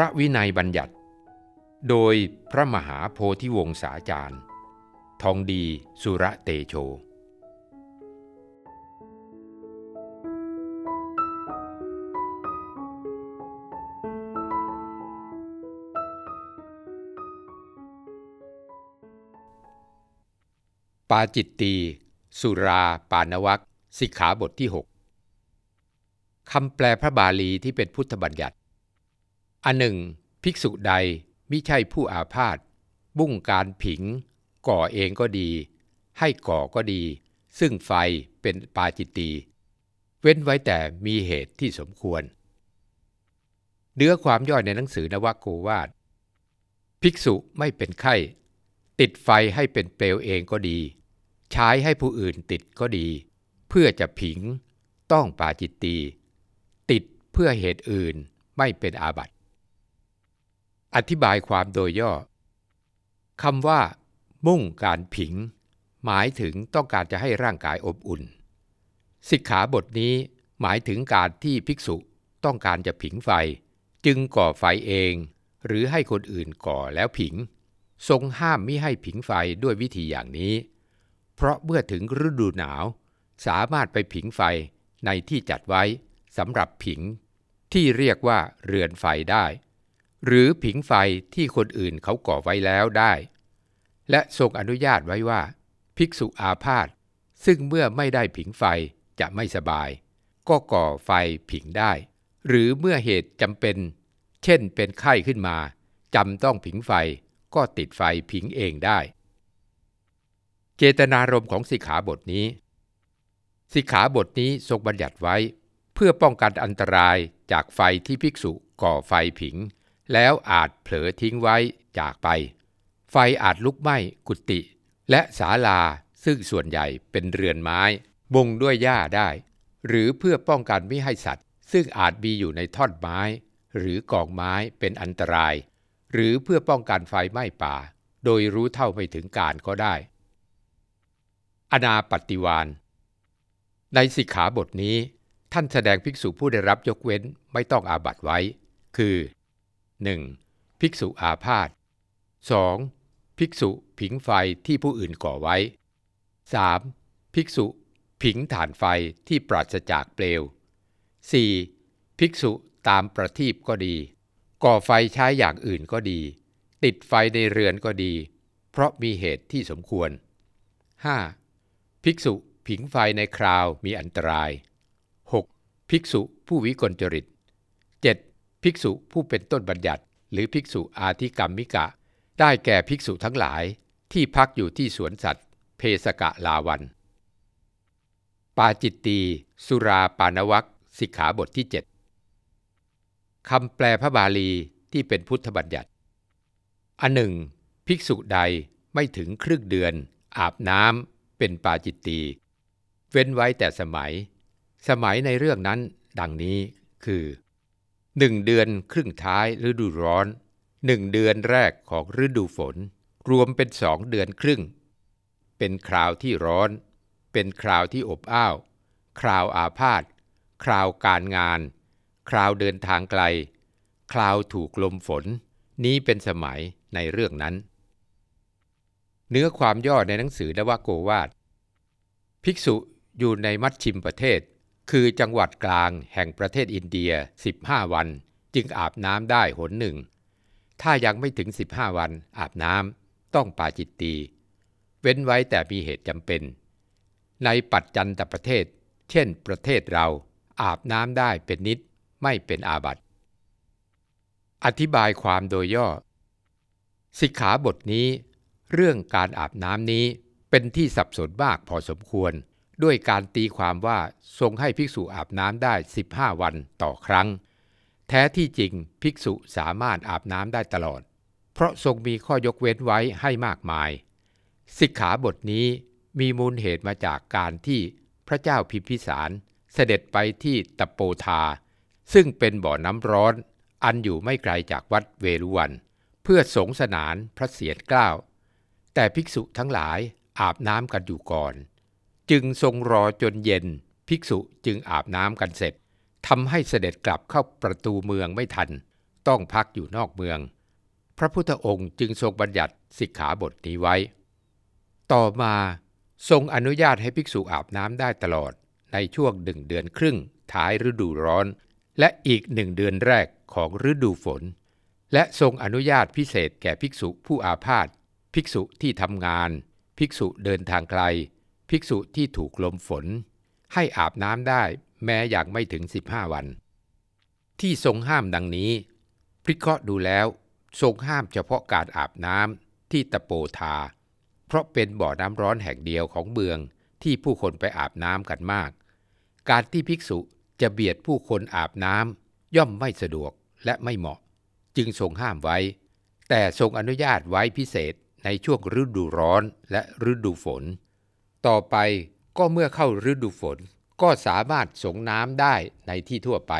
ระวินัยบัญญัติ โดยพระมหาโพธิวงศาจารย์ ทองดีสุระเตโชปาจิตตี สุราปานวักสิกขาบทที่ 6 คำแปลพระบาลีที่เป็นพุทธบัญญัติ อันหนึ่ง ภิกษุใดมิใช่ผู้อาพาธบุ้งการผิง ก่อเองก็ดี ให้ก่อก็ดี ซึ่งไฟเป็นปาจิตตีเว้นไว้แต่มีเหตุที่สมควร เนื้อความย่อยในหนังสือนวโกวาทภิกษุไม่เป็นไข้ ติดไฟให้เป็นเปลวเองก็ดี ใช้ให้ผู้อื่นติดก็ดี เพื่อจะผิง ต้องปาจิตตีติดเพื่อเหตุอื่นไม่เป็นอาบัติ อธิบายความโดยย่อคำว่า มุ่งการผิง หมายถึงต้องการจะให้ร่างกายอบอุ่น สิกขาบทนี้หมายถึงการที่ภิกษุต้องการจะผิงไฟ จึงก่อไฟเอง หรือให้คนอื่นก่อแล้วผิง ทรงห้ามมิให้ผิงไฟด้วยวิธีอย่างนี้ เพราะเมื่อถึงฤดูหนาว สามารถไปผิงไฟในที่จัดไว้สำหรับผิง ที่เรียกว่าเรือนไฟได้ หรือผิงไฟที่คนอื่นเขาก่อไว้แล้วได้ และทรงอนุญาตไว้ว่า ภิกษุอาพาธซึ่งเมื่อไม่ได้ผิงไฟจะไม่สบาย ก็ก่อไฟผิงได้ หรือเมื่อเหตุจำเป็น เช่นเป็นไข้ขึ้นมาจำต้องผิงไฟก็ติดไฟผิงเองได้ เจตนารมณ์ของสิกขาบทนี้ สิกขาบทนี้ทรงบัญญัติไว้ เพื่อป้องกันอันตรายจากไฟที่ภิกษุก่อไฟผิง แล้วอาจเผลอทิ้งไว้จากไป ไฟอาจลุกไหม้กุฏิและศาลาซึ่งส่วนใหญ่เป็นเรือนไม้บงด้วยหญ้าได้ หรือเพื่อป้องกันไม่ให้สัตว์ ซึ่งอาจมีอยู่ในท่อนไม้ หรือกองไม้เป็นอันตราย หรือเพื่อป้องกันไฟไหม้ป่า โดยรู้เท่าไม่ถึงการก็ได้ อนาปฏิวานในสิกขาบทนี้ ท่านแสดงภิกษุผู้ได้รับยกเว้นไม่ต้องอาบัตไว้ คือ 1. ภิกษุอาพาธ 2. ภิกษุผิงไฟที่ผู้อื่นก่อไว้ 3. ภิกษุผิงฐานไฟที่ปราศจากเปลว 4. ภิกษุตามประทีปก็ดี ก่อไฟใช้อย่างอื่นก็ดี ติดไฟในเรือนก็ดี เพราะมีเหตุที่สมควร 5. ภิกษุผิงไฟในคราวมีอันตราย 6. ภิกษุผู้วิกลจริต 7. ภิกษุผู้เป็นต้นบัญญัติ หรือภิกษุอาธิกรรมมิกะ ได้แก่ภิกษุทั้งหลายที่พักอยู่ที่สวนสัตว์ เพสกะลาวัน ปาจิตตีสุราปานวักสิกขาบทที่ 7 คำแปลพระบาลีที่เป็นพุทธบัญญัติ อันหนึ่ง ภิกษุใดไม่ถึงครึ่งเดือน อาบน้ำเป็นปาจิตตีเว้นไว้แต่สมัย สมัยในเรื่องนั้นดังนี้คือ หนึ่งเดือนครึ่งท้ายฤดูร้อนหนึ่งเดือนแรกของฤดูฝน รวมเป็นสองเดือนครึ่ง เป็นคราวที่ร้อน เป็นคราวที่อบอ้าว คราวอาพาธคราวการงาน คราวเดินทางไกล คราวถูกลมฝน นี้เป็นสมัยในเรื่องนั้น เนื้อความย่อในหนังสือนวโกวาท ภิกษุอยู่ในมัชชิมประเทศ คือจังหวัดกลางแห่งประเทศอินเดีย 15 วัน จึงอาบน้ำได้หนหนึ่ง ถ้ายังไม่ถึง 15 วันอาบน้ำต้องปาจิตตี เว้นไว้แต่มีเหตุจำเป็น ในปัจจันตประเทศ เช่น ประเทศเราอาบน้ำได้เป็นนิดไม่เป็นอาบัติ อธิบายความโดยย่อ สิกขาบทนี้ เรื่องการอาบน้ำนี้เป็นที่สับสนมากพอสมควร ด้วยการตีความว่าทรงให้ภิกษุอาบน้ำได้ 15 วันต่อครั้ง แท้ที่จริงภิกษุสามารถอาบน้ำได้ตลอด เพราะทรงมีข้อยกเว้นไว้ให้มากมาย สิกขาบทนี้มีมูลเหตุมาจากการที่พระเจ้าพิมพิสารเสด็จไปที่ตะโปธา ซึ่งเป็นบ่อน้ำร้อน อันอยู่ไม่ไกลจากวัดเวรุวัน เพื่อสงสนานพระเศียรเกล้า แต่ภิกษุทั้งหลายอาบน้ำกันอยู่ก่อน จึงทรงรอจนเย็น ภิกษุจึงอาบน้ำกันเสร็จทำให้เสด็จกลับเข้าประตูเมืองไม่ทัน ต้องพักอยู่นอกเมือง พระพุทธองค์จึงทรงบัญญัติสิกขาบทนี้ไว้ ต่อมาทรงอนุญาตให้ภิกษุอาบน้ำได้ตลอดในช่วงหนึ่งเดือนครึ่งท้ายฤดูร้อน และอีกหนึ่งเดือนแรกของฤดูฝน และทรงอนุญาตพิเศษแก่ภิกษุผู้อาพาธภิกษุที่ทำงาน ภิกษุเดินทางไกล ภิกษุที่ถูกลมฝน ให้อาบน้ำได้แม้อย่างไม่ถึง 15 วัน ที่ทรงห้ามดังนี้พิเคราะห์ดูแล้ว ทรงห้ามเฉพาะการอาบน้ำที่ตะโปทาเพราะเป็นบ่อน้ำร้อนแห่งเดียวของเมืองที่ผู้คนไปอาบน้ำกันมาก การที่ภิกษุจะเบียดผู้คนอาบน้ำย่อมไม่สะดวกและไม่เหมาะ จึงทรงห้ามไว้ แต่ทรงอนุญาตไว้พิเศษในช่วงฤดูร้อนและฤดูฝน ต่อไปก็เมื่อเข้าฤดูฝนก็สามารถส่งน้ำได้ในที่ทั่วไป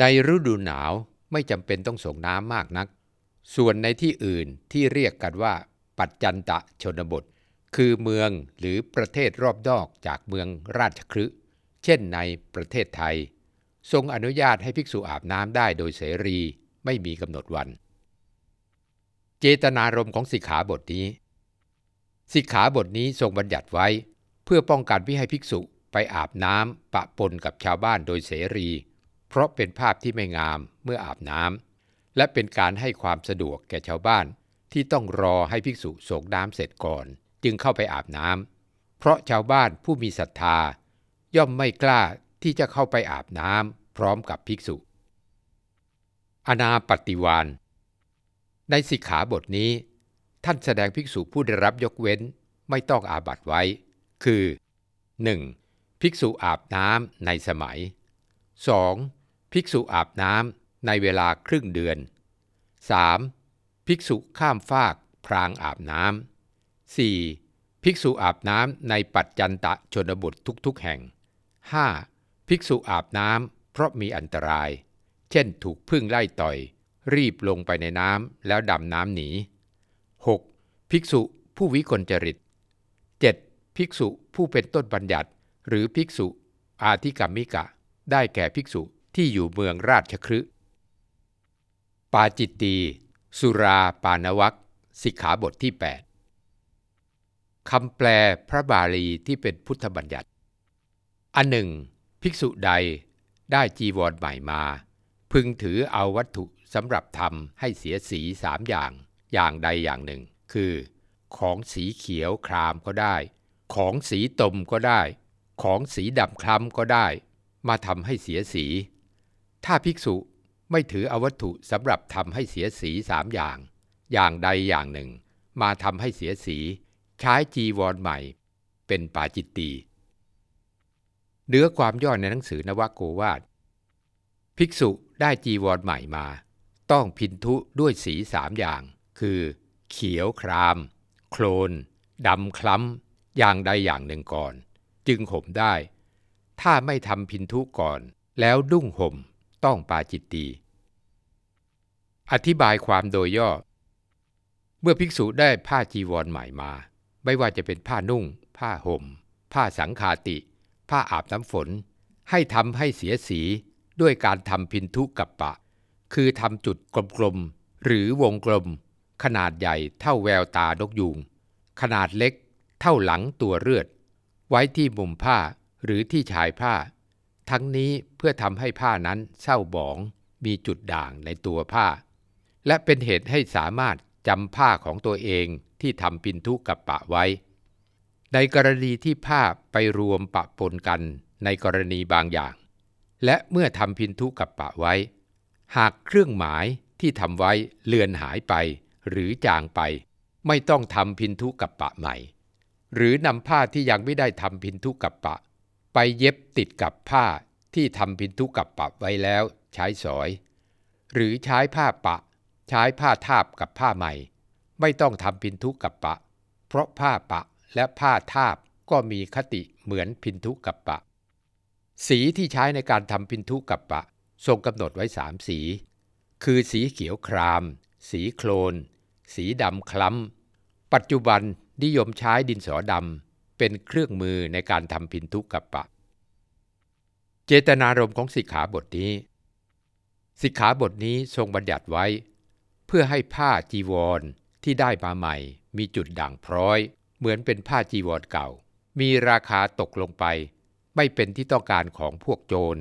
ในฤดูหนาวไม่จำเป็นต้องส่งน้ำมากนัก ส่วนในที่อื่นที่เรียกกันว่า ปัจจันตะชนบท คือเมืองหรือประเทศรอบนอกจากเมืองราชคฤห์เช่นในประเทศไทย ทรงอนุญาตให้ภิกษุอาบน้ำได้โดยเสรีไม่มีกำหนดวัน เจตนารมณ์ของสิกขาบทนี้ สิกขาบทนี้ทรงบัญญัติไว้ เพื่อป้องกันไม่ให้ภิกษุไปอาบน้ำปะปนกับชาวบ้านโดยเสรี เพราะเป็นภาพที่ไม่งามเมื่ออาบน้ำและเป็นการให้ความสะดวกแก่ชาวบ้าน ที่ต้องรอให้ภิกษุสงน้ำเสร็จก่อน จึงเข้าไปอาบน้ำเพราะชาวบ้านผู้มีศรัทธา ย่อมไม่กล้าที่จะเข้าไปอาบน้ำพร้อมกับภิกษุ อนาปฏิวานในสิกขาบทนี้ ท่านแสดงภิกษุผู้ได้รับยกเว้นไม่ต้องอาบัตไว้ คือ 1. ภิกษุอาบน้ำในสมัย 2. ภิกษุอาบน้ำในเวลาครึ่งเดือน 3. ภิกษุข้ามฟากพรางอาบน้ำ 4. ภิกษุอาบน้ำในปัจจันตะชนบททุกๆแห่ง 5. ภิกษุอาบน้ำเพราะมีอันตราย เช่นถูกพึ่งไล่ต่อย รีบลงไปในน้ำแล้วดำน้ำหนี 6. ภิกษุผู้วิกลจริต 7. ภิกษุผู้เป็นต้นบัญญัติ หรือภิกษุอาธิกรรมิกะ ได้แก่ภิกษุที่อยู่เมืองราชคฤห์ปาจิตตี สุราปานวัคสิกขาบทที่ 8 คำแปลพระบาลีที่เป็นพุทธบัญญัติ อันหนึ่ง ภิกษุใดได้จีวรใหม่มา พึงถือเอาวัตถุสำหรับทำให้เสียสีสามอย่าง อย่างใดอย่างหนึ่ง คือ ของสีเขียวครามก็ได้ ของสีตมก็ได้ ของสีดำคล้ำก็ได้ มาทำให้เสียสี ถ้าภิกษุไม่ถือเอาวัตถุสำหรับทำให้เสียสีสามอย่าง อย่างใดอย่างหนึ่ง มาทำให้เสียสี ใช้จีวรใหม่ เป็นปาจิตตีเนื้อความย่อในหนังสือนวโกวาทภิกษุได้จีวรใหม่มา ต้องพินทุด้วยสีสามอย่าง คือ เขียวคราม โคลนดำคล้ำอย่างใดอย่างหนึ่งก่อน จึงห่มได้ ถ้าไม่ทำพินทุก่อน แล้วดุ้งห่มต้องปาจิตตี อธิบายความโดยย่อ เมื่อภิกษุได้ผ้าจีวรใหม่มา ไม่ว่าจะเป็นผ้านุ่ง ผ้าห่ม ผ้าสังคาติ ผ้าอาบน้ำฝน ให้ทำให้เสียสีด้วยการทำพินทุกับปะ คือทำจุดกลมๆหรือวงกลม ขนาดใหญ่เท่าแววตานกยูง ขนาดเล็กเท่าหลังตัวเลือด ไว้ที่มุมผ้าหรือที่ชายผ้า ทั้งนี้เพื่อทำให้ผ้านั้นเศร้าบอง มีจุดด่างในตัวผ้า และเป็นเหตุให้สามารถจำผ้าของตัวเองที่ทำปินทุกับปะไว้ ในกรณีที่ผ้าไปรวมปะปนกันในกรณีบางอย่าง และเมื่อทำพินทุกับปะไว้ หากเครื่องหมายที่ทำไว้เลือนหายไป หรือจางไป ไม่ต้องทำพินทุกับปะใหม่ หรือนำผ้าที่ยังไม่ได้ทำพินทุกับปะ ไปเย็บติดกับผ้าที่ทำพินทุกับปะไว้แล้วใช้สอย หรือใช้ผ้าปะ ใช้ผ้าทาบกับผ้าใหม่ ไม่ต้องทำพินทุกับปะ เพราะผ้าปะและผ้าทาบก็มีคติเหมือนพินทุกับปะ สีที่ใช้ในการทำพินทุกับปะ ทรงกำหนดไว้สามสี คือสีเขียวคราม สีโคลน สีดำคล้ำ ปัจจุบันนิยมใช้ดินสอดำเป็นเครื่องมือในการทำพินทุกับปะ เจตนารมณ์ของสิกขาบทนี้ สิกขาบทนี้ทรงบัญญัติไว้ เพื่อให้ผ้าจีวรที่ได้มาใหม่ มีจุดด่างพร้อย เหมือนเป็นผ้าจีวรเก่า มีราคาตกลงไป ไม่เป็นที่ต้องการของพวกโจร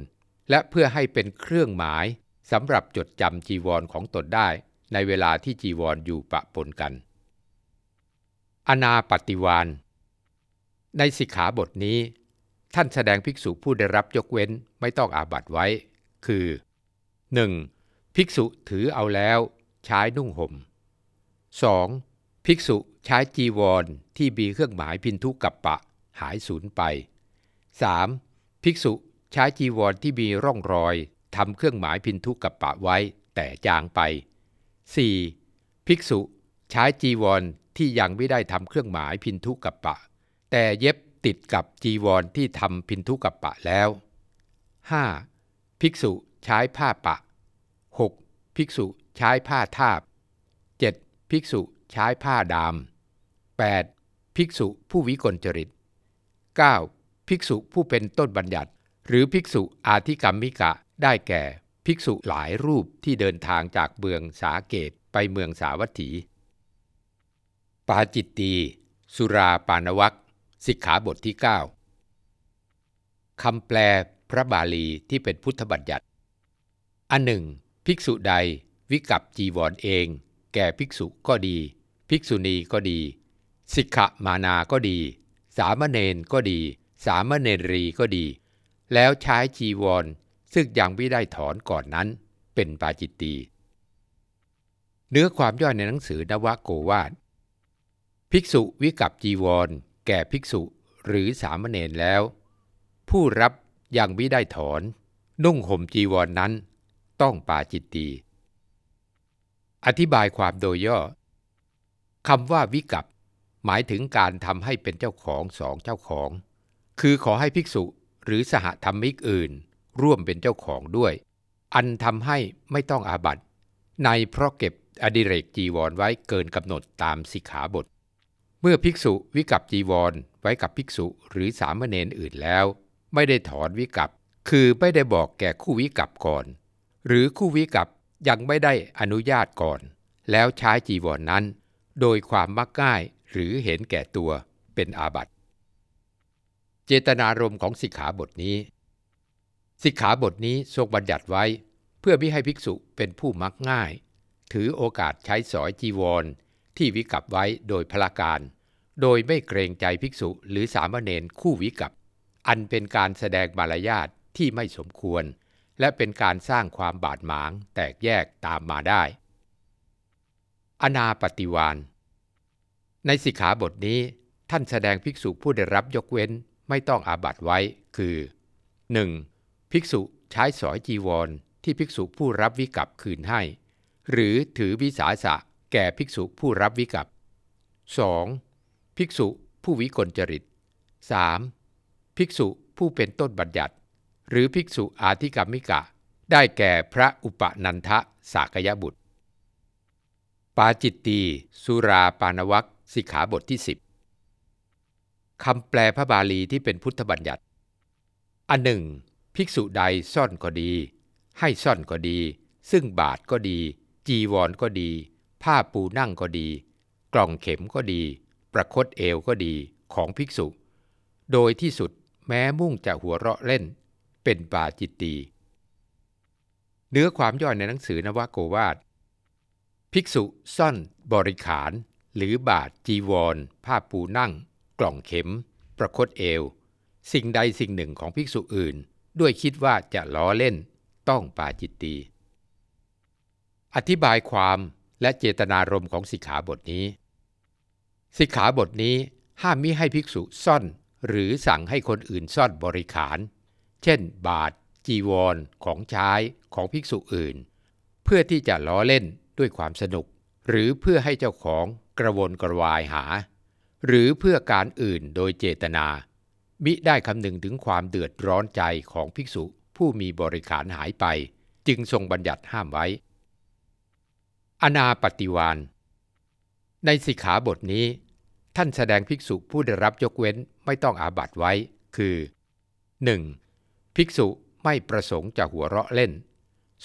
และเพื่อให้เป็นเครื่องหมายสำหรับจดจำจีวรของตนได้ ในเวลาที่จีวรออยู่ปะปนกัน อนาปฏิวานในสิกขาบทนี้ ท่านแสดงภิกษุผู้ได้รับยกเว้นไม่ต้องอาบัตไว้ คือ 1. ภิกษุถือเอาแล้วใช้นุ่งหม่ม 2. ภิกษุใช้จีวรที่มีเครื่องหมายพินทุกับปะหายสูญไป 3. ภิกษุใช้จีวรที่มีร่องรอยทำเครื่องหมายพินทุกับปะไว้แต่จางไป 4. ภิกษุใช้จีวรที่ยังไม่ได้ทำเครื่องหมายพินทุกับปะ แต่เย็บติดกับจีวรที่ทำพินทุกับปะแล้ว 5. ภิกษุใช้ผ้าปะ 6. ภิกษุใช้ผ้าทาบ 7. ภิกษุใช้ผ้าดาม 8. ภิกษุผู้วิกลจริต 9. ภิกษุผู้เป็นต้นบัญญัติ หรือภิกษุอาธิกรรมิกะได้แก่ ภิกษุหลายรูปที่เดินทางจากเมืองสาเกตไปเมืองสาวัตถี ปาจิตตี สุราปานวัคสิกขาบทที่ 9 คำแปลพระบาลีที่เป็นพุทธบัญญัติ อันหนึ่ง ภิกษุใดวิกับจีวรเอง แก่ภิกษุก็ดี ภิกษุณีก็ดี สิกขมานาก็ดี สามเณรก็ดี สามเณรีก็ดี แล้วใช้จีวร ซึ่งยังไม่ได้ถอนก่อนนั้นเป็นปาจิตตี เนื้อความย่อยในหนังสือนวโกวาทภิกษุวิกับจีวร แก่ภิกษุหรือสามเณรแล้ว ผู้รับยังไม่ได้ถอน นุ่งห่มจีวรนนั้น ต้องปาจิตตีอธิบายความโดยย่อคำว่าวิกับหมายถึงการทำให้เป็นเจ้าของสองเจ้าของ คือขอให้ภิกษุหรือสหธรรมิกอื่น ร่วมเป็นเจ้าของด้วย อันทำให้ไม่ต้องอาบัตในเพราะเก็บอดิเรกจีวรไว้เกินกำหนดตามสิกขาบท เมื่อภิกษุวิกับจีวรไว้กับภิกษุหรือสามเณรอื่นแล้ว ไม่ได้ถอนวิกับคือไม่ได้บอกแก่คู่วิกับก่อน หรือคู่วิกับยังไม่ได้อนุญาตก่อน แล้วใช้จีวรนนั้น โดยความมักง่ายหรือเห็นแก่ตัวเป็นอาบัติ เจตนารมณ์ของสิกขาบทนี้ สิกขาบทนี้ทรงบัญญัติไว้ เพื่อไม่ให้ภิกษุเป็นผู้มักง่าย ถือโอกาสใช้สอยจีวร ที่วิกับไว้โดยพละการ โดยไม่เกรงใจภิกษุหรือสามเณรคู่วิกับ อันเป็นการแสดงมารยาทที่ไม่สมควร และเป็นการสร้างความบาดหมางแตกแยกตามมาได้ อนาปฏิวานในสิกขาบทนี้ท่านแสดงภิกษุผู้ได้รับยกเว้นไม่ต้องอาบัตไว้คือ 1. ภิกษุใช้สอยจีวรที่ภิกษุผู้รับวิกับคืนให้ หรือถือวิสาสะแก่ภิกษุผู้รับวิกับ 2. ภิกษุผู้วิกลจริต 3. ภิกษุผู้เป็นต้นบัญญัติ หรือภิกษุอาธิกรรมิกะ ได้แก่พระอุปนันทะสากยบุตร ปาจิตตีสุราปานวัคสิกขาบทที่ 10คำแปลพระบาลีที่เป็นพุทธบัญญัติ อันหนึ่ง ภิกษุใดซ่อนก็ดี ให้ซ่อนก็ดี ซึ่งบาทก็ดี จีวรก็ดี ผ้าปูนั่งก็ดี กล่องเข็มก็ดี ประคตเอวก็ดีของภิกษุ โดยที่สุดแม้มุ่งจะหัวเราะเล่น เป็นปาจิตตีเนื้อความย่อยในหนังสือนวโกวาท ภิกษุซ่อนบริขาร หรือบาทจีวร ผ้าปูนั่ง กล่องเข็ม ประคตเอว สิ่งใดสิ่งหนึ่งของภิกษุอื่น ด้วยคิดว่าจะล้อเล่นต้องปาจิตตี อธิบายความและเจตนารมณ์ของสิกขาบทนี้ สิกขาบทนี้ห้ามมิให้ภิกษุซ่อน หรือสั่งให้คนอื่นซ่อนบริขาร เช่น บาท จีวร ของใช้ของภิกษุอื่น เพื่อที่จะล้อเล่นด้วยความสนุก หรือเพื่อให้เจ้าของกระวนกระวายหา หรือเพื่อการอื่นโดยเจตนา มิได้คำนึงถึงความเดือดร้อนใจของภิกษุผู้มีบริขารหายไป จึงทรงบัญญัติห้ามไว้ อนาปฏิวานในสิกขาบทนี้ ท่านแสดงภิกษุผู้ได้รับยกเว้นไม่ต้องอาบัตไว้ คือ 1. ภิกษุไม่ประสงค์จะหัวเราะเล่น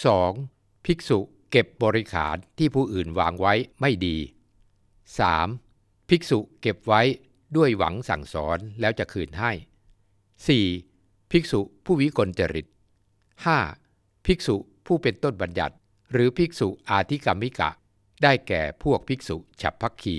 2. ภิกษุเก็บบริขารที่ผู้อื่นวางไว้ไม่ดี 3. ภิกษุเก็บไว้ ด้วยหวังสั่งสอนแล้วจะคืนให้ 4. ภิกษุผู้วิกลจริต 5. ภิกษุผู้เป็นต้นบัญญัติ หรือภิกษุอาธิกรรมิกะ ได้แก่พวกภิกษุฉับพักคี